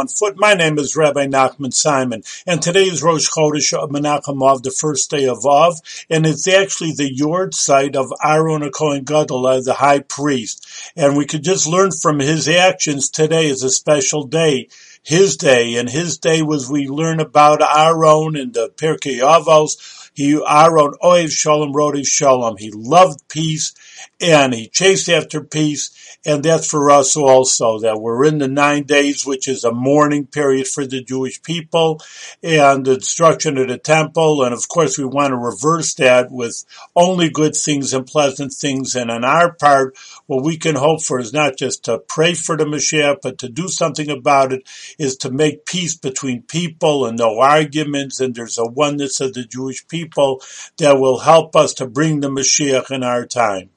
on foot. My name is Rabbi Nachman Simon, and today is Rosh Chodesh of Menachem Av, the first day of Av, and it's actually the yahrzeit of Aaron Cohen Gadol, the high priest. And we could just learn from his actions today is a special day his day, and his day was we learn about Aaron in the Pirkei Avos. He Aaron Ohev Shalom Rodi Shalom. He loved peace and he chased after peace. And that's for us also that we're in the nine days, which is a mourning period for the Jewish people and the destruction of the temple. And of course, we want to reverse that with only good things and pleasant things. And on our part, what we can hope for is not just to pray for the Mashiach, but to do something about it is to make peace between people and no arguments. And there's a oneness of the Jewish people that will help us to bring the Mashiach in our time.